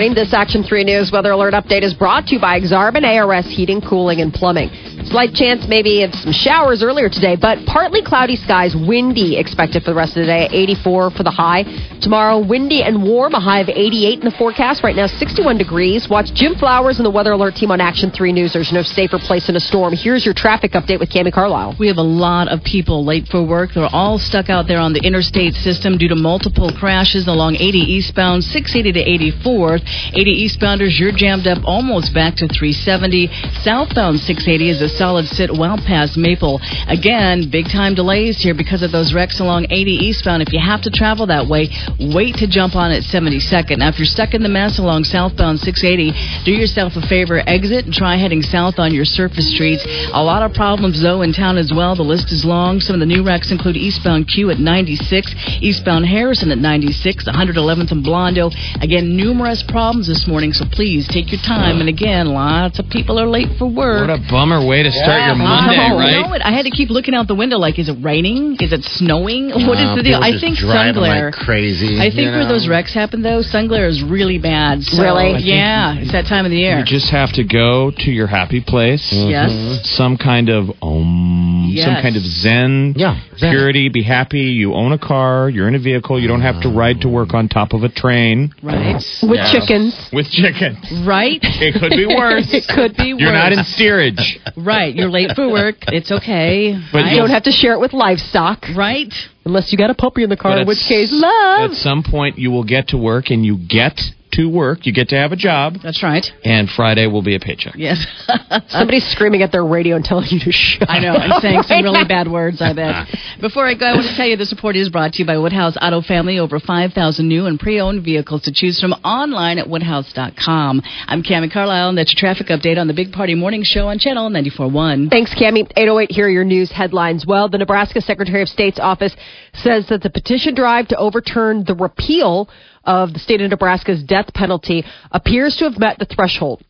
Morning. This Action 3 News weather alert update is brought to you by Exarban ARS Heating, Cooling, and Plumbing. Slight chance maybe of some showers earlier today, but partly cloudy skies, windy expected for the rest of the day. 84 for the high. Tomorrow, windy and warm, a high of 88 in the forecast. Right now, 61 degrees. Watch Jim Flowers and the Weather Alert team on Action 3 News. There's no safer place in a storm. Here's your traffic update with Cami Carlisle. We have a lot of people late for work. They're all stuck out there on the interstate system due to multiple crashes along 80 eastbound, 680 to 84th. 80 eastbounders, you're jammed up almost back to 370. Southbound 680 is a solid sit well past Maple. Again, big time delays here because of those wrecks along 80 eastbound. If you have to travel that way, wait to jump on at 72nd. Now, if you're stuck in the mess along southbound 680, do yourself a favor, exit and try heading south on your surface streets. A lot of problems, though, in town as well. The list is long. Some of the new wrecks include eastbound Q at 96, eastbound Harrison at 96, 111th and Blondo. Again, numerous problems this morning, so please take your time. And again, lots of people are late for work. What a bummer way to start your Monday, I right? you know what? I had to keep looking out the window like, is it raining? Is it snowing? What is the deal? I think sun glare. like crazy. I think you where those wrecks happen, though, sun glare is really bad. So, Really? Yeah, it's that time of the year. You just have to go to your happy place. Yes. Some kind of um, yes. some kind of zen, Yeah, zen. purity. Be happy. You own a car. You're in a vehicle. You don't have to ride to work on top of a train Right. With chickens. with chickens. Right? It could be worse. it could be worse. You're not in steerage. Right. You're late for work. It's okay. But right? You don't have to share it with livestock. Right? Unless you got a puppy in the car, But in which case, love. At some point, you will get to work, and you get to work. You get to have a job, That's right. and Friday will be a paycheck. Yes. Somebody's screaming at their radio and telling you to shut I know. I'm saying some really now. bad words, I bet. Before I go, I want to tell you this report is brought to you by Woodhouse Auto Family. Over 5,000 new and pre-owned vehicles to choose from online at woodhouse.com. I'm Cami Carlisle, and that's your traffic update on the Big Party Morning Show on Channel 94.1. Thanks, Cami. 808, here are your news headlines. Well, the Nebraska Secretary of State's office says that the petition drive to overturn the repeal of the state of Nebraska's death penalty appears to have met the threshold.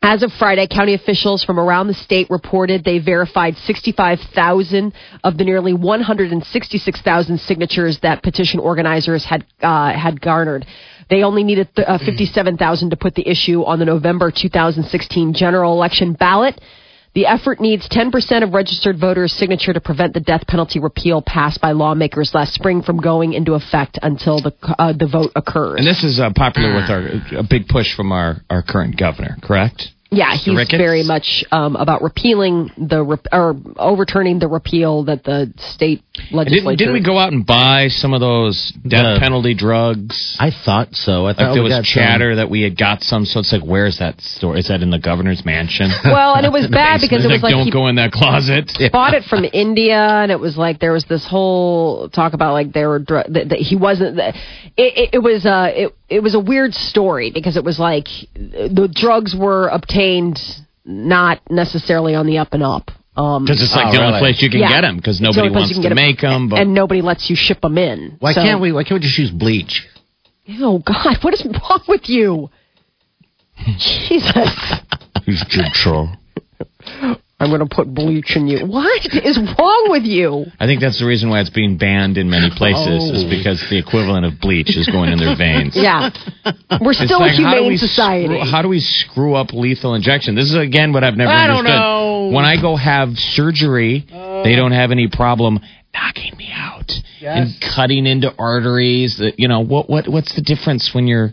As of Friday, county officials from around the state reported they verified 65,000 of the nearly 166,000 signatures that petition organizers had uh, had garnered. They only needed th- uh, 57,000 to put the issue on the November 2016 general election ballot. The effort needs 10% of registered voters' signature to prevent the death penalty repeal passed by lawmakers last spring from going into effect until the uh, the vote occurs. And this is uh, popular with our a big push from our, our current governor, correct? Yeah, he's Ricketts? very much um, about repealing the rep- or overturning the repeal that the state legislature. Didn't, didn't we go out and buy some of those death The- penalty drugs? I thought so. I thought like there was got some- chatter that we had got some. So it's like, where's that store? Is that in the governor's mansion? Well, and it was bad because it was like don't he go in that closet. bought it from India, and it was like there was this whole talk about like there were dr- that, that he wasn't. That, it, it, it was uh it it was a weird story because it was like the drugs were obtained not necessarily on the up and up. Um, Because it's like Oh, the only really? place you can Yeah. get them because it's the nobody wants to get 'em, make them. But and nobody lets you ship them in. Why So- can't we? Why can't we just use bleach? Oh God, what is wrong with you? Jesus. Who's Jigsaw? I'm going to put bleach in you. What is wrong with you? I think that's the reason why it's being banned in many places is Oh. because the equivalent of bleach is going in their veins. Yeah. We're It's still like, a humane we society. Screw, how do we screw up lethal injection? This is again what I've never I don't understood. know. When I go have surgery, they don't have any problem knocking me out and cutting into arteries. That you know what what what's the difference when you're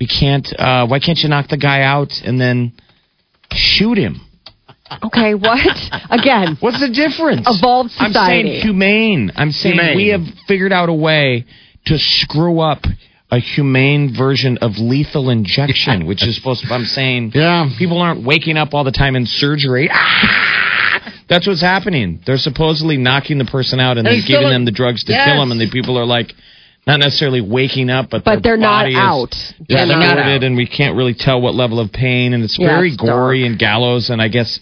we can't uh, why can't you knock the guy out and then shoot him? Okay, what? Again, What's the difference? Evolved society. I'm saying humane. I'm saying Humane. we have figured out a way to screw up a humane version of lethal injection, which is supposed to. I'm saying, Yeah. people aren't waking up all the time in surgery. Ah! That's what's happening. They're supposedly knocking the person out and And then giving a- them the drugs to Yes. kill them, and the people are like. Not necessarily waking up, but But their they're not body is out. Yeah, they're not out. and we can't really tell what level of pain, and it's Yeah, very it's gory dark. and gallows, and I guess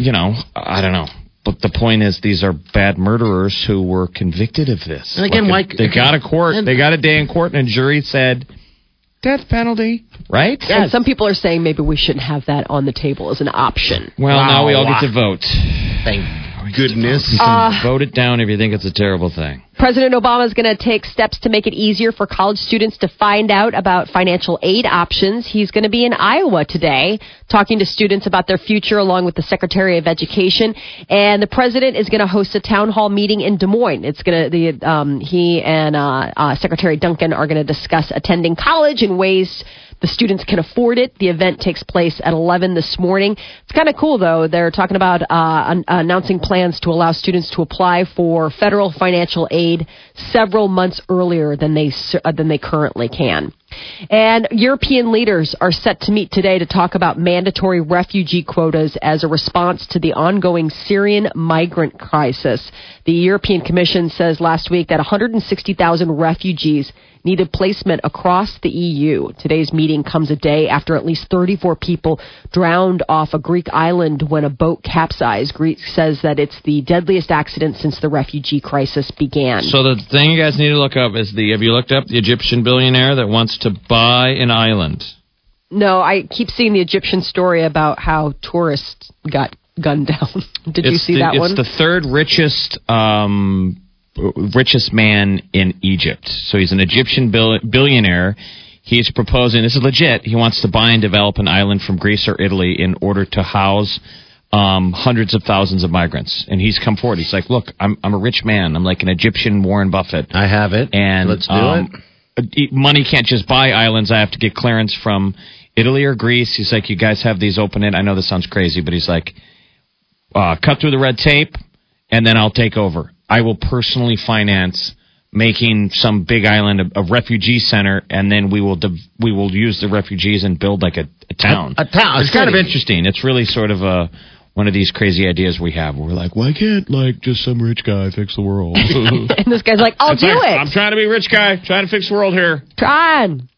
you know, I don't know. But the point is, these are bad murderers who were convicted of this. And again, Like, they got a court, they got a day in court, and a jury said death penalty, right? and some people are saying maybe we shouldn't have that on the table as an option. Well, Wow. now we all get to vote. Thank goodness. You can vote it down if you think it's a terrible thing. President Obama is going to take steps to make it easier for college students to find out about financial aid options. He's going to be in Iowa today talking to students about their future along with the Secretary of Education. And the president is going to host a town hall meeting in Des Moines. It's going to, the, um, he and, uh, uh, Secretary Duncan are going to discuss attending college and ways the students can afford it. The event takes place at 11 this morning. It's kind of cool, though. They're talking about uh, an- announcing plans to allow students to apply for federal financial aid several months earlier than they uh, than they currently can. And European leaders are set to meet today to talk about mandatory refugee quotas as a response to the ongoing Syrian migrant crisis. The European Commission says last week that 160,000 refugees needed placement across the EU. Today's meeting comes a day after at least 34 people drowned off a Greek island when a boat capsized. Greece says that it's the deadliest accident since the refugee crisis began. So the thing you guys need to look up is the have you looked up the Egyptian billionaire that wants to buy an island? no, I keep seeing the Egyptian story about how tourists got gunned down. Did you see the, that it's one? the third richest um, richest man in Egypt. So he's an Egyptian bill- billionaire. He's proposing this is legit. He wants to buy and develop an island from Greece or Italy in order to house um, hundreds of thousands of migrants. And he's come forward. He's like, "Look, I'm I'm a rich man. I'm like an Egyptian Warren Buffett." I have it. and let's do um, it. Money can't just buy islands. I have to get clearance from Italy or Greece. He's like, you guys have these open in. I know this sounds crazy, but he's like, uh, cut through the red tape, and then I'll take over. I will personally finance making some big island a, a refugee center, and then we will div- we will use the refugees and build like a, a town. A- a town, It's kind of interesting. It's really sort of a one of these crazy ideas we have. We're like, why can't like just some rich guy fix the world? and this guy's like, I'll It's do like, it. I'm trying to be rich guy, trying to fix the world here. Trying.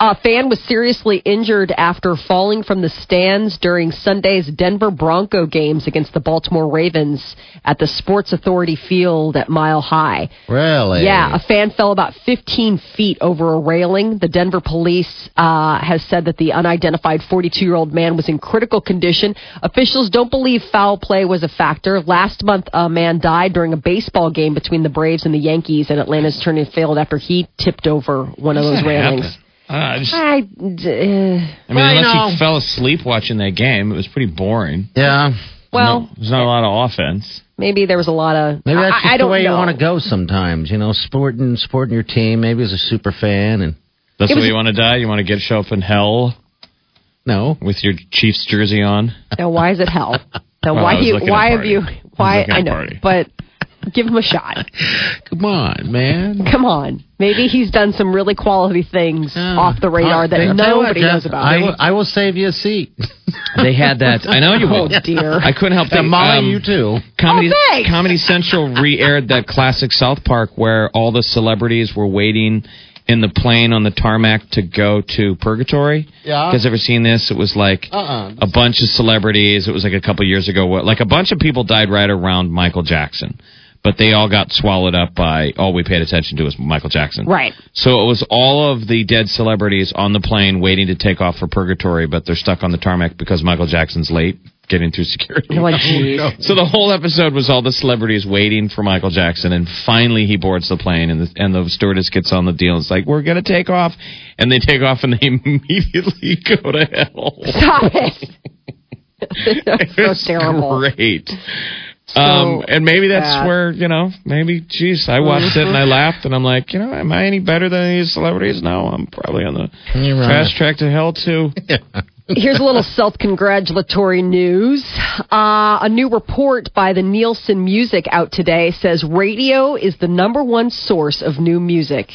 A fan was seriously injured after falling from the stands during Sunday's Denver Bronco games against the Baltimore Ravens at the Sports Authority Field at Mile High. Really? Yeah, a fan fell about 15 feet over a railing. The Denver police uh, has said that the unidentified 42 year old man was in critical condition. Officials don't believe foul play was a factor. Last month, a man died during a baseball game between the Braves and the Yankees, and Atlanta's Turner Field after he tipped over one of those railings. Uh, I, just, I, d- uh, I mean, Well, you unless know. he fell asleep watching that game, it was pretty boring. Yeah. well, no, there's not a lot of offense. maybe there was a lot of. Maybe that's I, just I the way know. you want to go sometimes. You know, sporting, sporting your team. Maybe as a super fan and That's It the way you want to die. You want to get show up in hell no. with your Chiefs jersey on. Now, why is it hell? Now, Well, why do you? Why have you? Why looking at I know, party. but give him a shot. Come on, man. Come on, maybe he's done some really quality things off the radar Uh, that I'll tell you what, nobody Jeff, knows about. I will, I will save you a seat. They had that. I know you oh will. dear. I couldn't help Yeah, thinking. Molly, um, you too. Comedy, Oh, thanks. Comedy Central re-aired that classic South Park where all the celebrities were waiting in the plane on the tarmac to go to Purgatory. Yeah. You guys ever seen this? It was like Uh-uh. a bunch of celebrities. It was like a couple years ago. Like a bunch of people died right around Michael Jackson, but they all got swallowed up by all we paid attention to was Michael Jackson. Right. So it was all of the dead celebrities on the plane waiting to take off for Purgatory, but they're stuck on the tarmac because Michael Jackson's late getting through security. You're like, geez. So the whole episode was all the celebrities waiting for Michael Jackson, and finally he boards the plane, and the, and the stewardess gets on the deal. And it's like we're gonna take off, and they take off, and they immediately go to hell. Stop it. That's so terrible. Great. Um, and maybe that's bad. where you know, maybe, geez, I watched it and I laughed, and I'm like, you know, am I any better than these celebrities? No, I'm probably on the You're fast track to hell too. Here's a little self congratulatory news. Uh, a new report by the Nielsen Music out today says radio is the number one source of new music.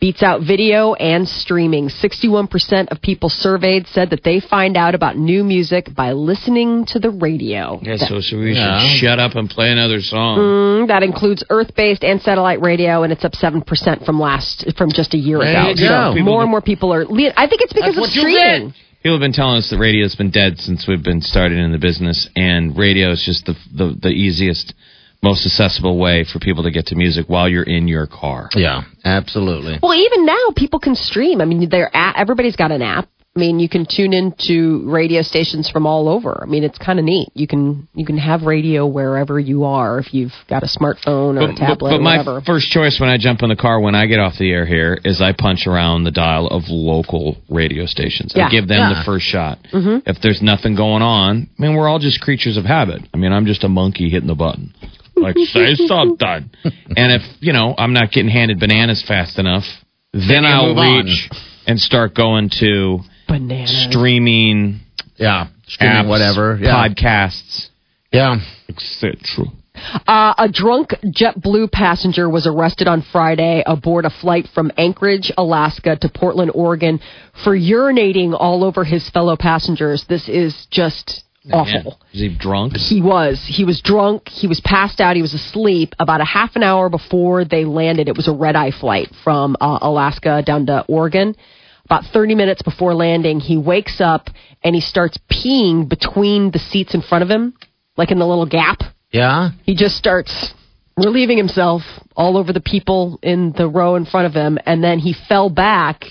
Beats out video and streaming. 61% of people surveyed said that they find out about new music by listening to the radio. Yeah, so, so we Yeah. should shut up and play another song. Mm, That includes earth-based and satellite radio, and it's up seven percent from last from just a year There ago. you go. So more and more people are. le- I think it's because That's of what you streaming. People have been telling us that radio's been dead since we've been started in the business, and radio is just the, the the easiest, most accessible way for people to get to music while you're in your car. Yeah, absolutely. Well, even now people can stream. I mean, they're at, everybody's got an app. I mean, you can tune into radio stations from all over. I mean, it's kind of neat. You can you can have radio wherever you are if you've got a smartphone or a But, but, tablet but or my first choice when I jump in the car when I get off the air here is I punch around the dial of local radio stations. Yeah. I give them Yeah. the first shot. Mm-hmm. If there's nothing going on, I mean, we're all just creatures of habit. I mean, I'm just a monkey hitting the button. Like, say something. and if, you know, I'm not getting handed bananas fast enough, then you I'll move on. reach and start going to Bananas. streaming Yeah, streaming apps, whatever. Yeah, podcasts, yeah. etc. Uh, a drunk JetBlue passenger was arrested on Friday aboard a flight from Anchorage, Alaska to Portland, Oregon for urinating all over his fellow passengers. This is just awful. Is he drunk? He was. He was drunk. He was passed out. He was asleep. About a half an hour before they landed, it was a red eye flight from uh, Alaska down to Oregon. About 30 minutes before landing, he wakes up and he starts peeing between the seats in front of him, like in the little gap. Yeah. He just starts relieving himself all over the people in the row in front of him, and then he fell back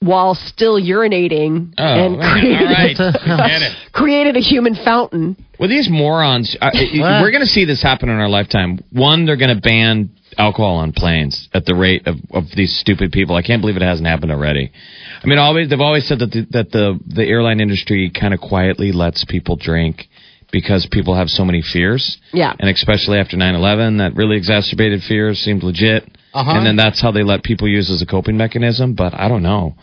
while still urinating Oh, and created, right. It. created a human fountain. Well, these morons, uh, we're going to see this happen in our lifetime. One, they're going to ban alcohol on planes at the rate of, of these stupid people. I can't believe it hasn't happened already. I mean, always they've always said that the, that the the airline industry kind of quietly lets people drink because people have so many fears. Yeah. And especially after 9/11, that really exacerbated fears seemed legit. Uh-huh. And then that's how they let people use as a coping mechanism. But I don't know.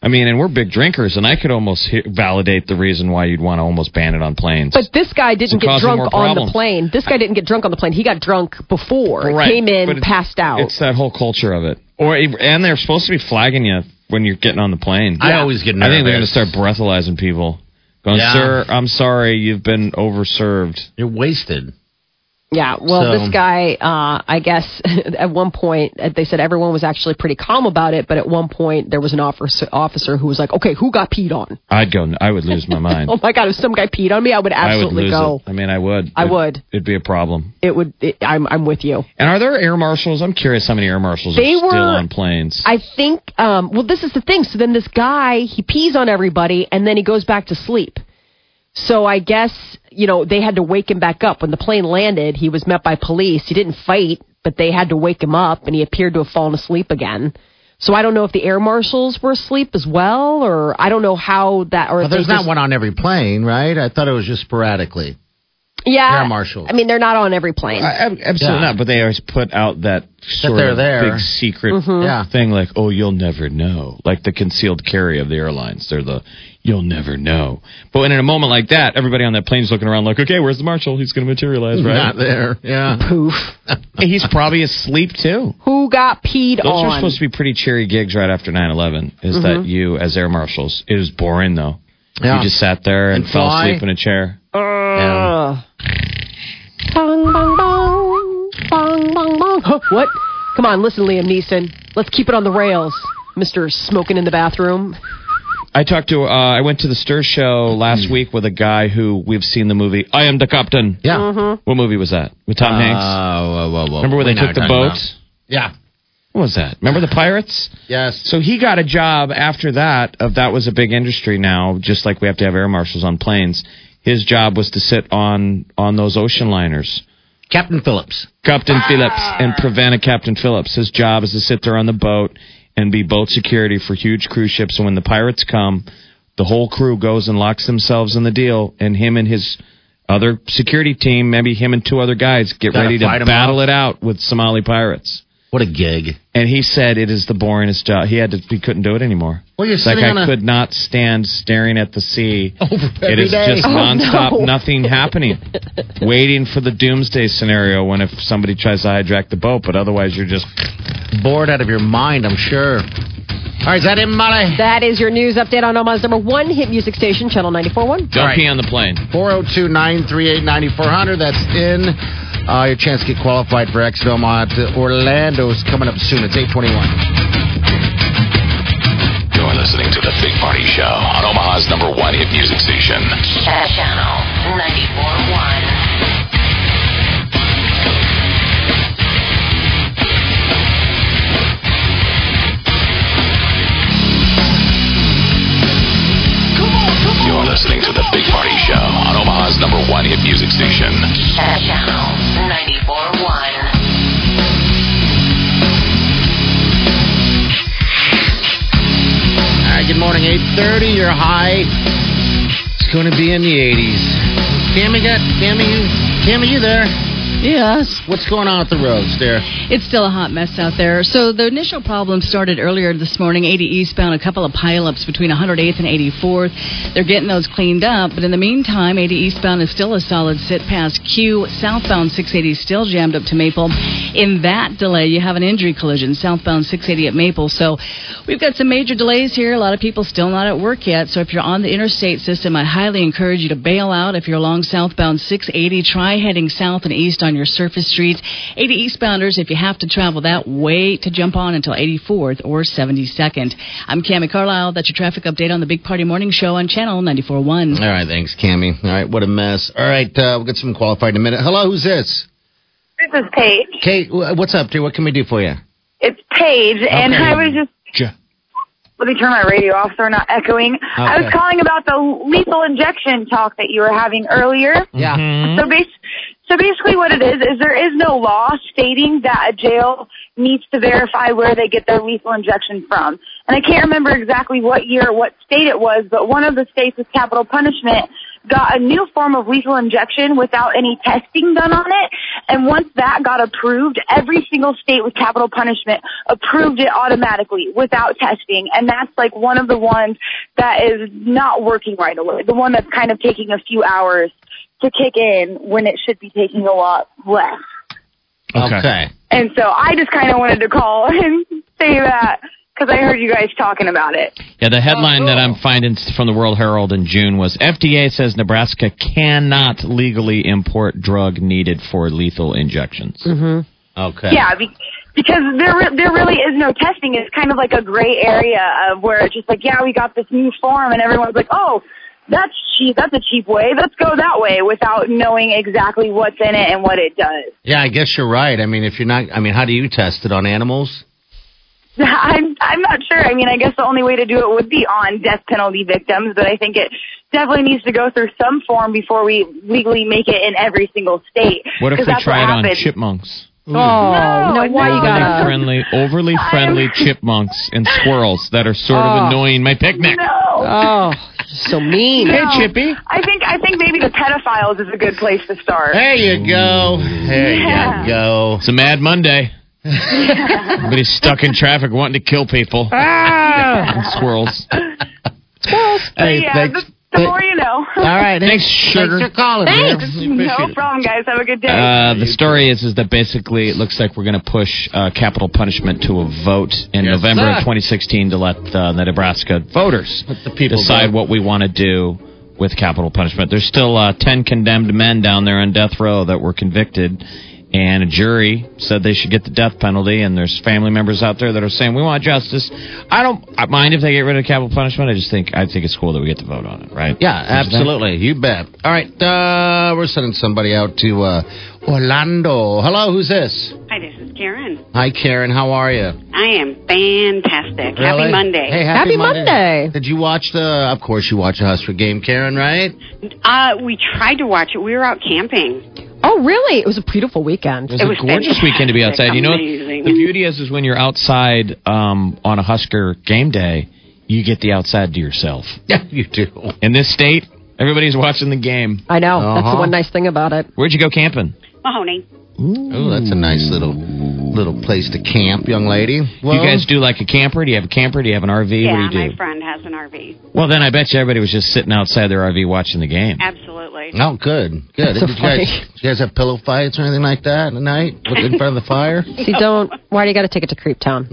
I mean, and we're big drinkers, and I could almost he- validate the reason why you'd want to almost ban it on planes. But this guy didn't get drunk on the plane. This guy didn't get drunk on the plane. He got drunk before. Right, Came in, but it's- passed out. It's that whole culture of it. Or and they're supposed to be flagging you when you're getting on the plane. I always get I think they're going to start breathalyzing people. Going, Yeah. sir, I'm sorry, you've been overserved. You're wasted. Yeah, well, So- this guy, uh, I guess at one point uh, they said everyone was actually pretty calm about it, but at one point there was an officer, officer who was like, "Okay, who got peed on?" I'd go. I would lose my mind. Oh my god, if some guy peed on me, I would I would absolutely go. it. I mean, I would. I It- would. It'd be a problem. It would. It, I'm I'm with you. And are there air marshals? I'm curious how many air marshals They are still were- on planes. I think. Um, well, this is the thing. So then this guy he pees on everybody, and then he goes back to sleep. So I guess you know they had to wake him back up when the plane landed. He was met by police. He didn't fight, but they had to wake him up, and he appeared to have fallen asleep again. So I don't know if the air marshals were asleep as well, or I don't know how that. Or Well, if they there's not just- one on every plane, right? I thought it was just sporadically. Yeah, air marshals. I mean, they're not on every plane. I, I- absolutely Yeah. not. But they always put out that sort they're of there. big secret Mm-hmm. Yeah. thing, like, "Oh, you'll never know," like the concealed carry of the airlines. They're the "you'll never know." But in a moment like that, everybody on that plane's looking around, like, "Okay, where's the marshal? He's going to materialize, right?" Not there. Yeah. Poof. He's probably asleep too. Who got peed Those on? are supposed to be pretty cheery gigs right after 9/11. Is that mm-hmm. you as air marshals? It was boring though. Yeah. You just sat there and, And fell fly. asleep in a chair. Yeah. Ugh. Bong, bong, bong. Bong, bong, bong. Huh, what? Come on, listen, Liam Neeson. Let's keep it on the rails. Mr. Smoking in the bathroom. I talked to. Uh, I went to the Stir show last week with a guy who we've seen the movie. I am the captain. Yeah. Mm-hmm. What movie was that with Tom Hanks? Uh, whoa, whoa, whoa. Remember where We they took the boat? about. Yeah. What was that? Remember the pirates? Yes. So he got a job after that. Of that was a big industry now. Just like we have to have air marshals on planes. His job was to sit on on those ocean liners. Captain Phillips. Captain Phillips and prevent a Captain Phillips. His job is to sit there on the boat and be boat security for huge cruise ships. And when the pirates come, the whole crew goes and locks themselves in the deal, and him and his other security team, maybe him and two other guys, get Gotta ready to battle off. it out with Somali pirates. What a gig. And he said it is the boringest job. He had to. He couldn't do it anymore. Well, you're like sitting I on a- could not stand staring at the sea. Over it every is day. just Oh, nonstop, no. nothing happening. Waiting for the doomsday scenario when if somebody tries to hijack the boat, but otherwise you're just Bored out of your mind, I'm sure. All right, is that it, Molly? That is your news update on Omaha's number one hit music station, Channel 94.1. don't right. pee on the plane. 402 938 9400. That's in. Uh, your chance to get qualified for Exit Omaha to Orlando is coming up soon. It's 821. You're listening to The Big Party Show on Omaha's number one hit music station. Channel 94.1. one hit music station. Channel 94.1. All right, good morning. 830. Your high. It's going to be in the 80s. Cammy, got Cammy, you, Cammy, you there? Yes. What's going on with the roads there? It's still a hot mess out there. So the initial problem started earlier this morning, 80 eastbound, a couple of pileups between 108th and 84th. They're getting those cleaned up, but in the meantime, 80 eastbound is still a solid sit past Q. Southbound 680 is still jammed up to Maple. In that delay, you have an injury collision, southbound 680 at Maple. So we've got some major delays here. A lot of people still not at work yet. So if you're on the interstate system, I highly encourage you to bail out. If you're along southbound 680, try heading south and east on your surface streets. 80 eastbounders, if you have to travel that way, to jump on until 84th or 72nd. I'm Cami Carlisle. That's your traffic update on the Big Party Morning Show on Channel 94.1. All right, thanks, Cammy. All right, what a mess. All right, uh, we'll get some qualified in a minute. Hello, who's this? This is Paige. Kate, what's up, dear? What can we do for you? It's Paige, and I was just. Ja- Let me turn my radio off so we're not echoing. I was calling about the lethal injection talk that you were having earlier. Yeah. Mm-hmm. So, bas- so basically, what it is is there is no law stating that a jail needs to verify where they get their lethal injection from. And I can't remember exactly what year what state it was, but one of the states with capital punishment got a new form of lethal injection without any testing done on it. And once that got approved, every single state with capital punishment approved it automatically without testing. And that's like one of the ones that is not working right away. The one that's kind of taking a few hours to kick in when it should be taking a lot less. Okay. And so I just kind of wanted to call and say that because I heard you guys talking about it. Yeah, the headline that I'm finding from the World Herald in June was FDA says Nebraska cannot legally import drug needed for lethal injections. mhm Okay. Yeah, be- because there re- there really is no testing. It's kind of like a gray area of where it's just like, yeah, we got this new form, and everyone's like, oh, that's cheap. That's a cheap way. Let's go that way without knowing exactly what's in it and what it does. Yeah, I guess you're right. I mean, if you're not, I mean, how do you test it on animals? I'm I'm not sure. I mean, I guess the only way to do it would be on death penalty victims, but I think it definitely needs to go through some form before we legally make it in every single state. What if that's try it on chipmunks? Oh, no, why you Overly gotta. friendly, overly friendly chipmunks and squirrels that are sort of Oh. annoying my picnic. No. Oh, so mean. No. I think I think maybe the pedophiles is a good place to start. There you go. There Yeah. you go. It's a mad Monday. Everybody's stuck in traffic wanting to kill people. Ah. And squirrels. Hey, yeah, thanks. The, the more you know. All right. Thanks, sugar. Thanks for calling. Thanks. No problem, guys. Have a good day. Uh, the story is is that basically it looks like we're going to push uh, capital punishment to a vote in Yes, November sir. of 2016 to let uh, the Nebraska voters the people decide vote. what we want to do with capital punishment. There's still uh, 10 condemned men down there on death row that were convicted, and a jury said they should get the death penalty. And there's family members out there that are saying we want justice. I don't I mind if they get rid of capital punishment. I just think I think it's cool that we get to vote on it, right? Yeah, Don't you think? absolutely. You bet. All right, uh, we're sending somebody out to uh, Orlando. Hello, who's this? Hi, this is Karen. Hi, Karen. How are you? I am fantastic. Happy Monday. Hey, Happy Monday. Did you watch the? Of course, you watch the Husker game, Karen, right? Uh, we tried to watch it. We were out camping. Oh, really? It was a beautiful weekend. It was, It a was gorgeous weekend to be fantastic. outside. You know, Amazing. the beauty is, is when you're outside um, on a Husker game day, you get the outside to yourself. Yeah, you do. In this state, everybody's watching the game. I know. That's the Uh-huh. one nice thing about it. Where'd you go camping? Mahoney. Oh, that's a nice little little place to camp, young lady. Well, you guys do like a camper? Do you have a camper? Do you have an RV? yeah, what do you do? my friend has an RV. Well, then I bet you everybody was just sitting outside their RV watching the game. Absolutely. Oh, good, good. That's so did you guys, did you guys have pillow fights or anything like that at night in front of the fire? See, don't. Why do you got to take it to Creep Town?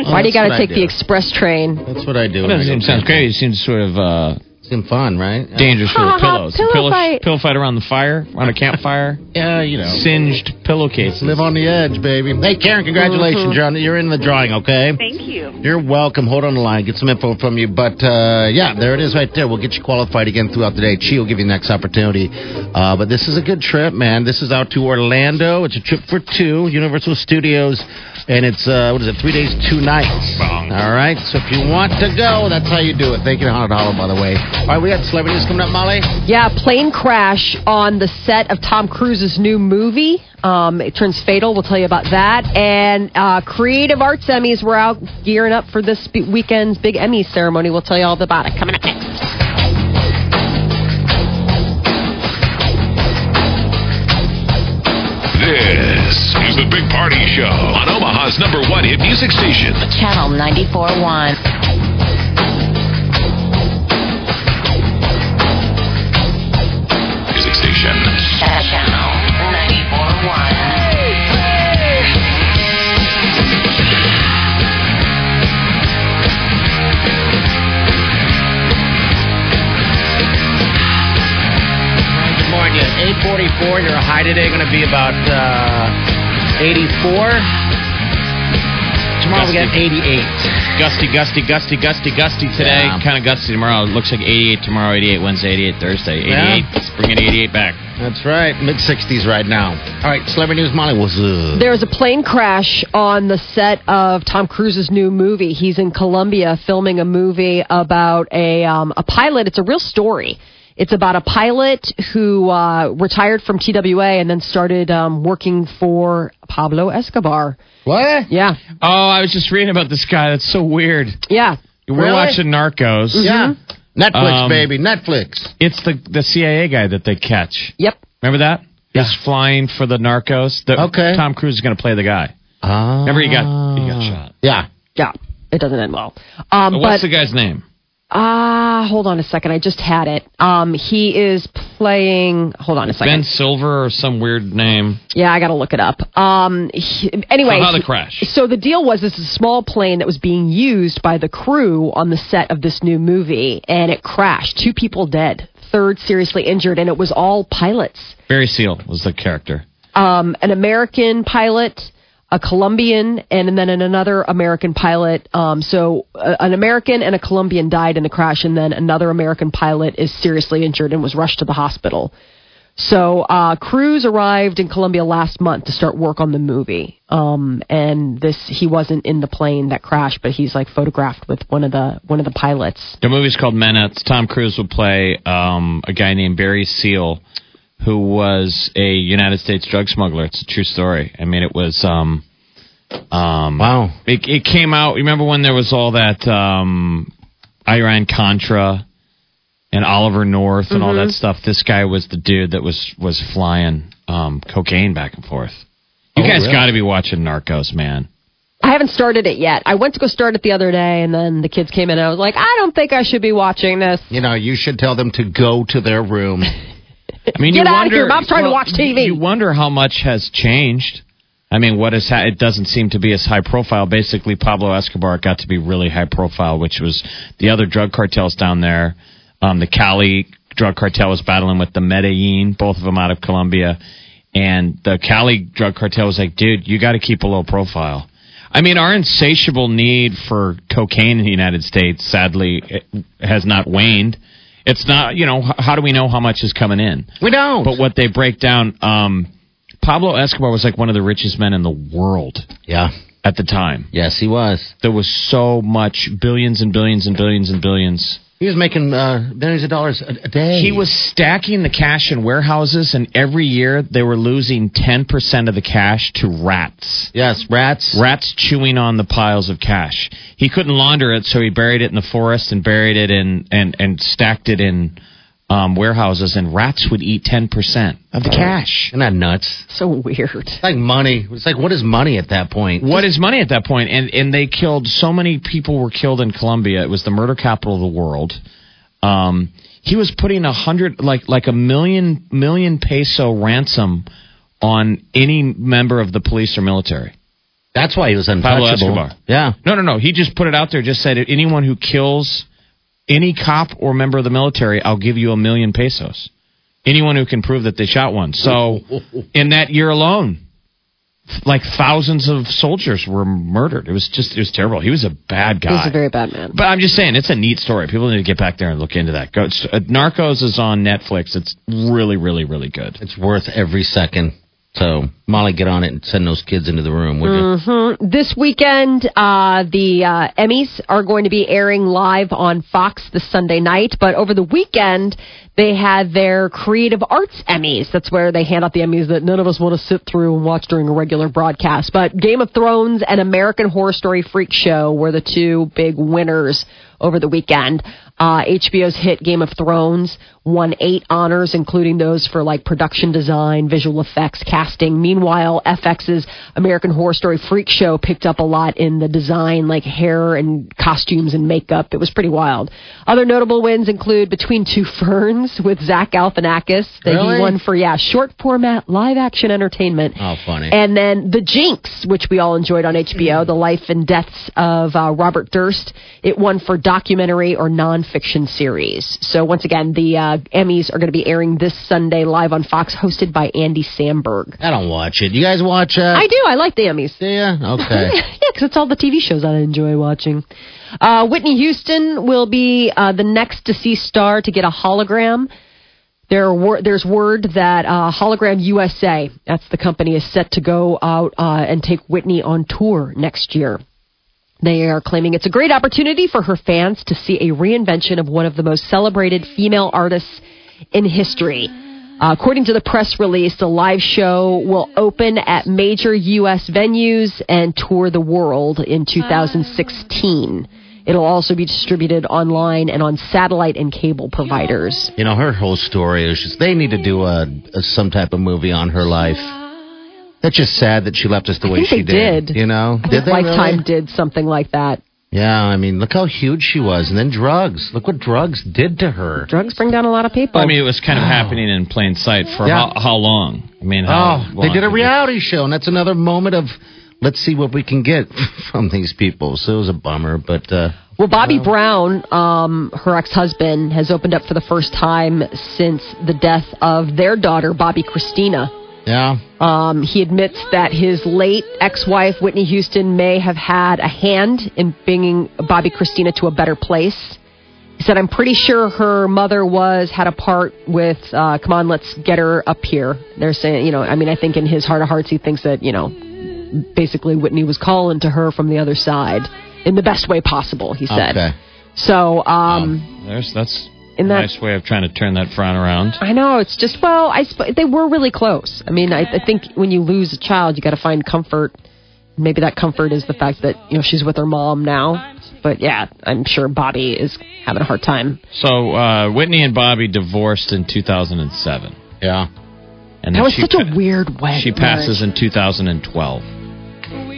Oh, Why do you got to take the express train? That's what I do. It when I doesn't seem sounds crazy. It seems sort of uh, Seems fun, right? dangerous for Ha, the ha, ha, pillows. pillow pillow, fight. pillow fight around the fire, on a campfire, Yeah, you know. singed pillowcases. Live on the edge, baby. Hey, Karen, congratulations. You're, you're in the drawing, okay? Thank you. You're welcome. Hold on the line. Get some info from you. But uh, yeah, there it is right there. We'll get you qualified again throughout the day. Chi will give you the next opportunity. Uh, but this is a good trip, man. This is out to Orlando. It's a trip for two, Universal Studios. And it's, uh, what is it, three days, two nights. All right. So if you want to go, that's how you do it. Thank you to Haunted Hollow, by the way. All right, we got celebrities coming up, Molly. Yeah, plane crash on the set of Tom Cruise's new movie. Um, it turns fatal. We'll tell you about that. And uh, Creative Arts Emmys. We're out gearing up for this weekend's big Emmy ceremony. We'll tell you all about it coming up next. This is the Big Party Show on Omaha's number one hit music station. Channel 94.1. Music station. Channel 94.1. Good morning. 844. Your high today going to be about uh, 84. Tomorrow we got 88. Gusty, gusty, gusty, gusty, gusty today. Yeah. Kind of gusty tomorrow. It looks like 88 tomorrow, 88 Wednesday, 88 Thursday. 88. Yeah. Let's bring it 88 back. That's right. Mid 60s right now. All right. Celebrity News Molly. What's up? There was a plane crash on the set of Tom Cruise's new movie. He's in Colombia filming a movie about a um, a pilot. It's a real story. It's about a pilot who uh, retired from TWA and then started um, working for Pablo Escobar. What? Yeah, Oh, I was just reading about this guy. That's so weird. yeah. We're Really? watching Narcos. Yeah. Netflix, Um, baby. Netflix. It's the the CIA guy that they catch. Yep. Remember that? Yeah. He's flying for the Narcos. The, Okay. Tom Cruise is going to play the guy. Ah. Remember he got he got shot. Yeah. Yeah. It doesn't end well. Um, What's but the guy's name? Ah, hold on a second. I just had it. Um, he is playing. Hold on a second. Ben Silver or some weird name. Yeah, I got to look it up. Um, he, anyway, So how the crash? So the deal was this is a small plane that was being used by the crew on the set of this new movie, and it crashed. Two people dead, third seriously injured, and it was all pilots. Barry Seal was the character. Um, an American pilot, a Colombian, and then another American pilot. Um, so uh, an American and a Colombian died in the crash, and then another American pilot is seriously injured and was rushed to the hospital. So uh, Cruise arrived in Colombia last month to start work on the movie, um, and this he wasn't in the plane that crashed, but he's like photographed with one of the one of the pilots. The movie's called Menace. Tom Cruise will play um, a guy named Barry Seal, who was a United States drug smuggler. It's a true story. I mean, it was. Um, um, Wow. It, it came out. Remember when there was all that um, Iran Contra and Oliver North and all that stuff? This guy was the dude that was was flying um, cocaine back and forth. You Oh, guys really? got to be watching Narcos, man. I haven't started it yet. I went to go start it the other day, and then the kids came in, and I was like, I don't think I should be watching this. You know, you should tell them to go to their room. I mean, Get you outta wonder, here. Mom's trying to watch TV. You wonder how much has changed. I mean, what is ha- it doesn't seem to be as high profile. Basically, Pablo Escobar got to be really high profile, which was the other drug cartels down there. Um, the Cali drug cartel was battling with the Medellin, both of them out of Colombia, And the Cali drug cartel was like, dude, you got to keep a low profile. I mean, our insatiable need for cocaine in the United States, sadly, has not waned. It's not, you know, how do we know how much is coming in? We don't. But what they break down, um, Pablo Escobar was like one of the richest men in the world yeah. at the time. Yes, he was. There was so much, billions and billions and billions and billions. He was making uh, millions of dollars a, a day. He was stacking the cash in warehouses, and every year they were losing 10% of the cash to rats. Yes, rats. Rats chewing on the piles of cash. He couldn't launder it, so he buried it in the forest and buried it in and, and stacked it in um, warehouses, and rats would eat 10% of the cash. Isn't that nuts? So weird. It's like money. It's like, what is money at that point? What is money at that point? And and they killed so many people were killed in Colombia. It was the murder capital of the world. Um, he was putting a hundred like like a million million peso ransom on any member of the police or military. That's why he was Pablo. Escobar. Yeah. No, no, no. He just put it out there. Just said anyone who kills any cop or member of the military, I'll give you a million pesos. Anyone who can prove that they shot one. So in that year alone, like thousands of soldiers were murdered. It was just it was terrible. He was a bad guy. He's a very bad man. But I'm just saying, it's a neat story. People need to get back there and look into that. Go, it's, uh, Narcos is on Netflix. It's really, really, really good. It's worth every second. So, Molly, get on it and send those kids into the room, would you? hmm This weekend, uh, the uh, Emmys are going to be airing live on Fox this Sunday night. But over the weekend, they had their Creative Arts Emmys. That's where they hand out the Emmys that none of us want to sit through and watch during a regular broadcast. But Game of Thrones and American Horror Story Freak Show were the two big winners over the weekend. Uh, HBO's hit Game of Thrones won eight honors, including those for like production design, visual effects, casting. Meanwhile, FX's American Horror Story Freak Show picked up a lot in the design, like hair and costumes and makeup. It was pretty wild. Other notable wins include Between Two Ferns with Zach Galifianakis that Really? he won for yeah short format live action entertainment. Oh, funny. And then The Jinx, which we all enjoyed on HBO, the life and deaths of uh, Robert Durst. It won for documentary or nonfiction series. So once again, the uh, Emmys are going to be airing this Sunday live on Fox, hosted by Andy Samberg. I don't watch it. You guys watch uh I do. I like the Emmys. Do ya? Okay. yeah, because it's all the TV shows I enjoy watching. Uh, Whitney Houston will be uh, the next deceased star to get a hologram. There are wor- there's word that uh, Hologram USA, that's the company, is set to go out uh, and take Whitney on tour next year. They are claiming it's a great opportunity for her fans to see a reinvention of one of the most celebrated female artists in history. Uh, according to the press release, the live show will open at major U.S. venues and tour the world in 2016. It'll also be distributed online and on satellite and cable providers. You know, her whole story is just they need to do a, a some type of movie on her life. That's just sad that she left us the I way think she they did. You know, I did think they Lifetime really? did something like that. Yeah, I mean, look how huge she was, and then drugs. Look what drugs did to her. Drugs bring down a lot of people. I mean, it was kind of happening in plain sight for Yeah. how, how long? I mean, Oh, how they did a reality show, and that's another moment of let's see what we can get from these people. So it was a bummer, but uh, Well, Bobby Brown, um, her ex-husband, has opened up for the first time since the death of their daughter, Bobbi Kristina. Yeah, Um, he admits that his late ex-wife, Whitney Houston, may have had a hand in bringing Bobbi Kristina to a better place. He said, "I'm pretty sure her mother was had a part with. Uh, Come on, let's get her up here." They're saying, you know, I mean, I think in his heart of hearts, he thinks that you know, basically Whitney was calling to her from the other side in the best way possible. He said. okay. So, um, There's that's in a that nice way of trying to turn that frown around. I know it's just well, I sp- they were really close. I mean, I, I think when you lose a child, you got to find comfort. Maybe that comfort is the fact that you know she's with her mom now. But yeah, I'm sure Bobby is having a hard time. So uh, Whitney and Bobby divorced in 2007, Yeah, and That was she such a weird way. She passes in 2012.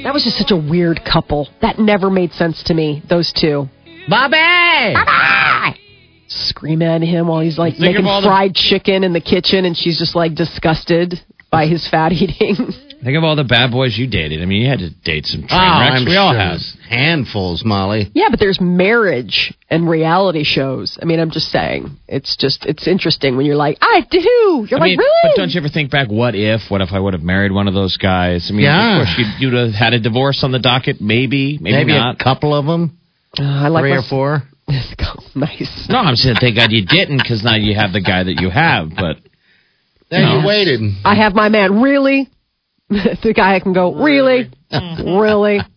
That was just such a weird couple. That never made sense to me. Those two Bobby. Screaming at him while he's like Think making all the- fried chicken in the kitchen, and she's just like disgusted by his fat eating. Think of all the bad boys you dated. I mean, you had to date some train Oh, wrecks. I'm we all have. handfuls, Molly. Yeah, but there's marriage and reality shows. I mean, I'm just saying. It's just, it's interesting when you're like, I do. You're I like, mean, really? but don't you ever think back? What if? What if I would have married one of those guys? I mean, Yeah. of course, you'd, you'd have had a divorce on the docket. Maybe, maybe, Maybe not. a couple of them, Uh, I like three my- or four. Nice. No, I'm saying thank God you didn't, because now you have the guy that you have. But Then No. you waited. I have my man. Really? the guy I can go, really? really?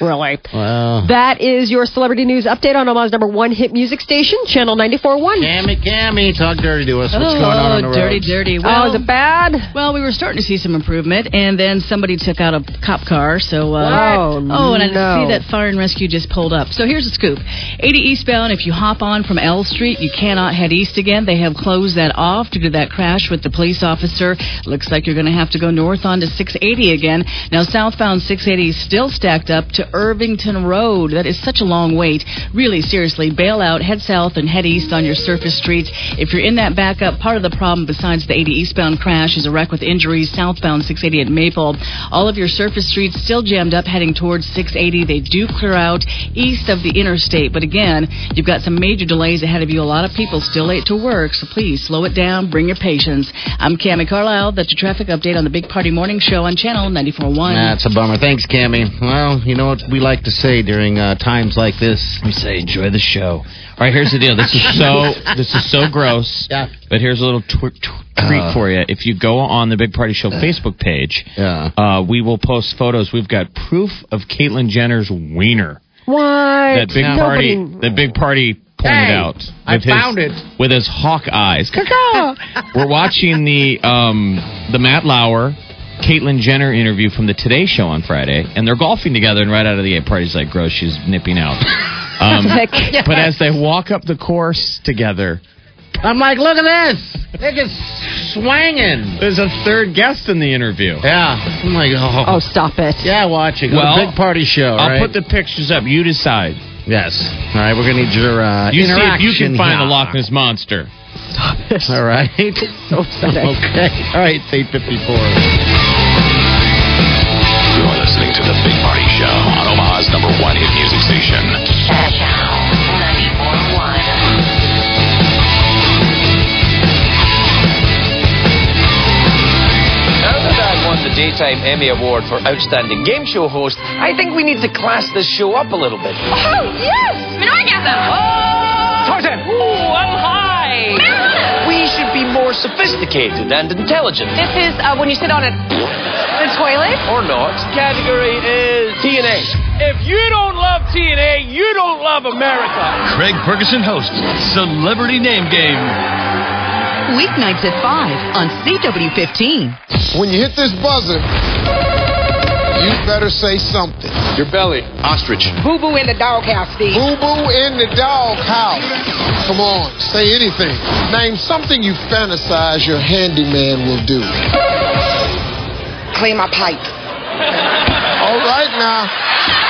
Really? Well, That is your celebrity news update on Omaha's number one hit music station, Channel 94.1. Cammy, Cammy, talk dirty to us. What's oh, going on on the dirty, roads? dirty. Oh, is it bad? Well, we were starting to see some improvement, and then somebody took out a cop car. So, uh, What? oh, and I No. see that fire and rescue just pulled up. So here's the scoop: 80 eastbound. If you hop on from L Street, you cannot head east again. They have closed that off due to that crash with the police officer. Looks like you're going to have to go north onto 680 again. Now, southbound 680 is still stacked up to Irvington Road. That is such a long wait. Really, seriously, bail out, head south, and head east on your surface streets. If you're in that backup, part of the problem besides the 80 eastbound crash is a wreck with injuries southbound 680 at Maple. All of your surface streets still jammed up heading towards 680. They do clear out east of the interstate, but again, you've got some major delays ahead of you. A lot of people still late to work, so please slow it down. Bring your patience. I'm Cami Carlisle. That's your traffic update on the Big Party Morning Show on Channel 94.1. That's a bummer. Thanks, Cammy. Well, you know what we like to say during uh, times like this. we say enjoy the show. All right, here's the deal. This is so this is so gross. Yeah. But here's a little tw- tw- treat Uh. for you. If you go on the Big Party Show Facebook page, Yeah. uh, we will post photos. We've got proof of Caitlyn Jenner's wiener. What? That big Nobody- party. That big party pointed Hey, out. I with his- found it. with his hawk eyes. Caca. We're watching the um, the Matt Lauer. Caitlyn Jenner interview from the Today Show on Friday, and they're golfing together. And right out of the gate, party's like, "Gross, she's nipping out." Um, Heck. But as they walk up the course together, I'm like, look at this. They're just swanging. there's a third guest in the interview. Yeah. I'm like, oh. Oh, stop it. Yeah, watching. Well, a big party show, I'll right? put the pictures up. You decide. yes. All right, we're going to need your uh, You see if interaction you can find the. Loch Ness monster. Stop it. All right. So upsetting. okay. All right, it's 854. You're listening to The Big Party Show on Omaha's number one hit music station. Now that I won the Daytime Emmy Award for Outstanding Game Show Host, I think we need to class this show up a little bit. Oh, yes! An orgasm! Tarzan! Sophisticated and intelligent. This is uh, when you sit on a, a toilet. Or not. Category is TNA. If you don't love TNA, you don't love America. Craig Ferguson hosts Celebrity Name Game. Weeknights at 5 on CW15. When you hit this buzzer, you better say something. Your belly. Ostrich. Boo boo in the doghouse, Steve. Boo boo in the doghouse. Come on, say anything. Name something you fantasize your handyman will do. Clean my pipe. All right now.